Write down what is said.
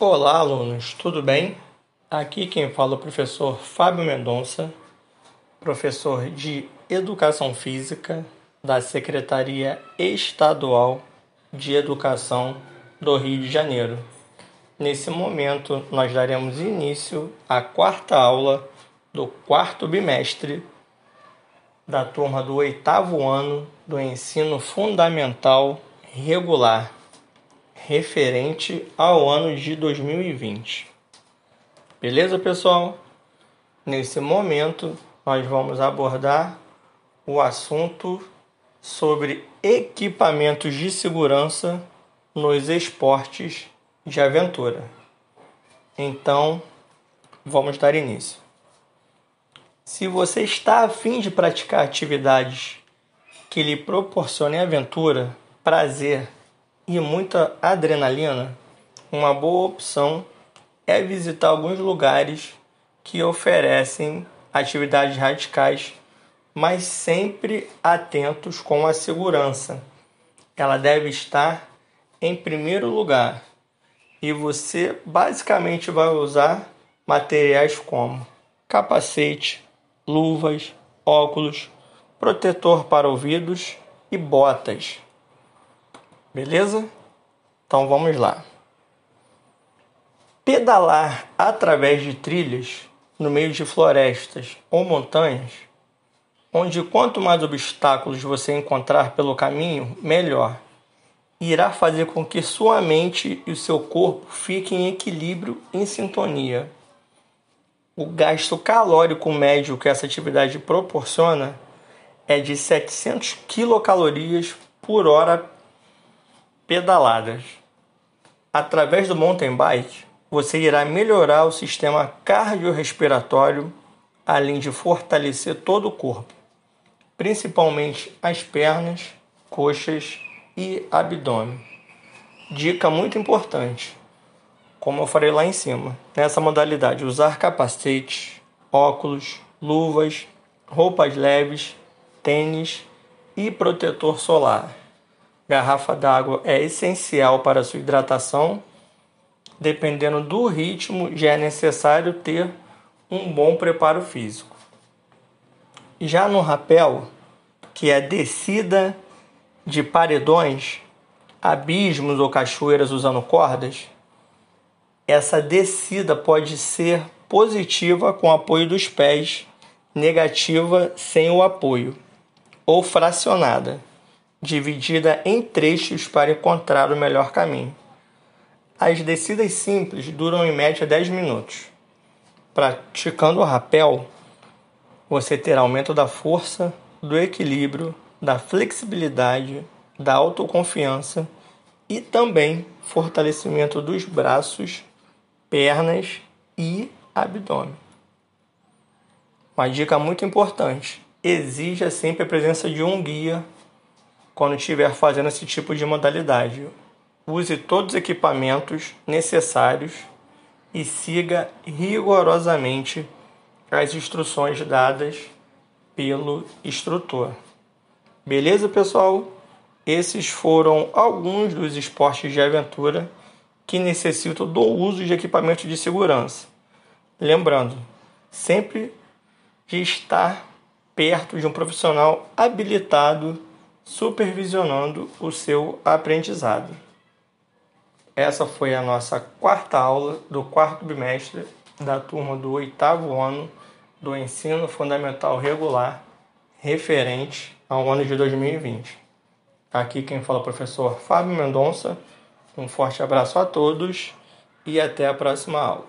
Olá, alunos, tudo bem? Aqui quem fala é o professor Fábio Mendonça, professor de Educação Física da Secretaria Estadual de Educação do Rio de Janeiro. Nesse momento, nós daremos início à quarta aula do quarto bimestre da turma do oitavo ano do ensino fundamental regular referente ao ano de 2020. Beleza, pessoal? Nesse momento, nós vamos abordar o assunto sobre equipamentos de segurança nos esportes de aventura. Então, vamos dar início. Se você está a fim de praticar atividades que lhe proporcionem aventura, prazer e muita adrenalina, uma boa opção é visitar alguns lugares que oferecem atividades radicais, mas sempre atentos com a segurança. Ela deve estar em primeiro lugar e você basicamente vai usar materiais como capacete, luvas, óculos, protetor para ouvidos e botas. Beleza? Então vamos lá. Pedalar através de trilhas no meio de florestas ou montanhas, onde quanto mais obstáculos você encontrar pelo caminho, melhor. Irá fazer com que sua mente e o seu corpo fiquem em equilíbrio, em sintonia. O gasto calórico médio que essa atividade proporciona é de 700 quilocalorias por hora pedaladas. Através do mountain bike, você irá melhorar o sistema cardiorrespiratório, além de fortalecer todo o corpo, principalmente as pernas, coxas e abdômen. Dica muito importante: como eu falei lá em cima, nessa modalidade, usar capacete, óculos, luvas, roupas leves, tênis e protetor solar garrafa d'água é essencial para sua hidratação. Dependendo do ritmo, já é necessário ter um bom preparo físico. Já no rapel, que é descida de paredões, abismos ou cachoeiras usando cordas, essa descida pode ser positiva com apoio dos pés, negativa sem o apoio, ou fracionada dividida em trechos para encontrar o melhor caminho. As descidas simples duram em média 10 minutos. Praticando o rapel, você terá aumento da força, do equilíbrio, da flexibilidade, da autoconfiança e também fortalecimento dos braços, pernas e abdômen. Uma dica muito importante: exija sempre a presença de um guia quando estiver fazendo esse tipo de modalidade. Use todos os equipamentos necessários e siga rigorosamente as instruções dadas pelo instrutor. Beleza, pessoal? Esses foram alguns dos esportes de aventura que necessitam do uso de equipamentos de segurança. Lembrando, sempre de estar perto de um profissional habilitado supervisionando o seu aprendizado. Essa foi a nossa quarta aula do quarto bimestre da turma do oitavo ano do ensino fundamental regular referente ao ano de 2020. Aqui quem fala é o professor Fábio Mendonça. Um forte abraço a todos e até a próxima aula.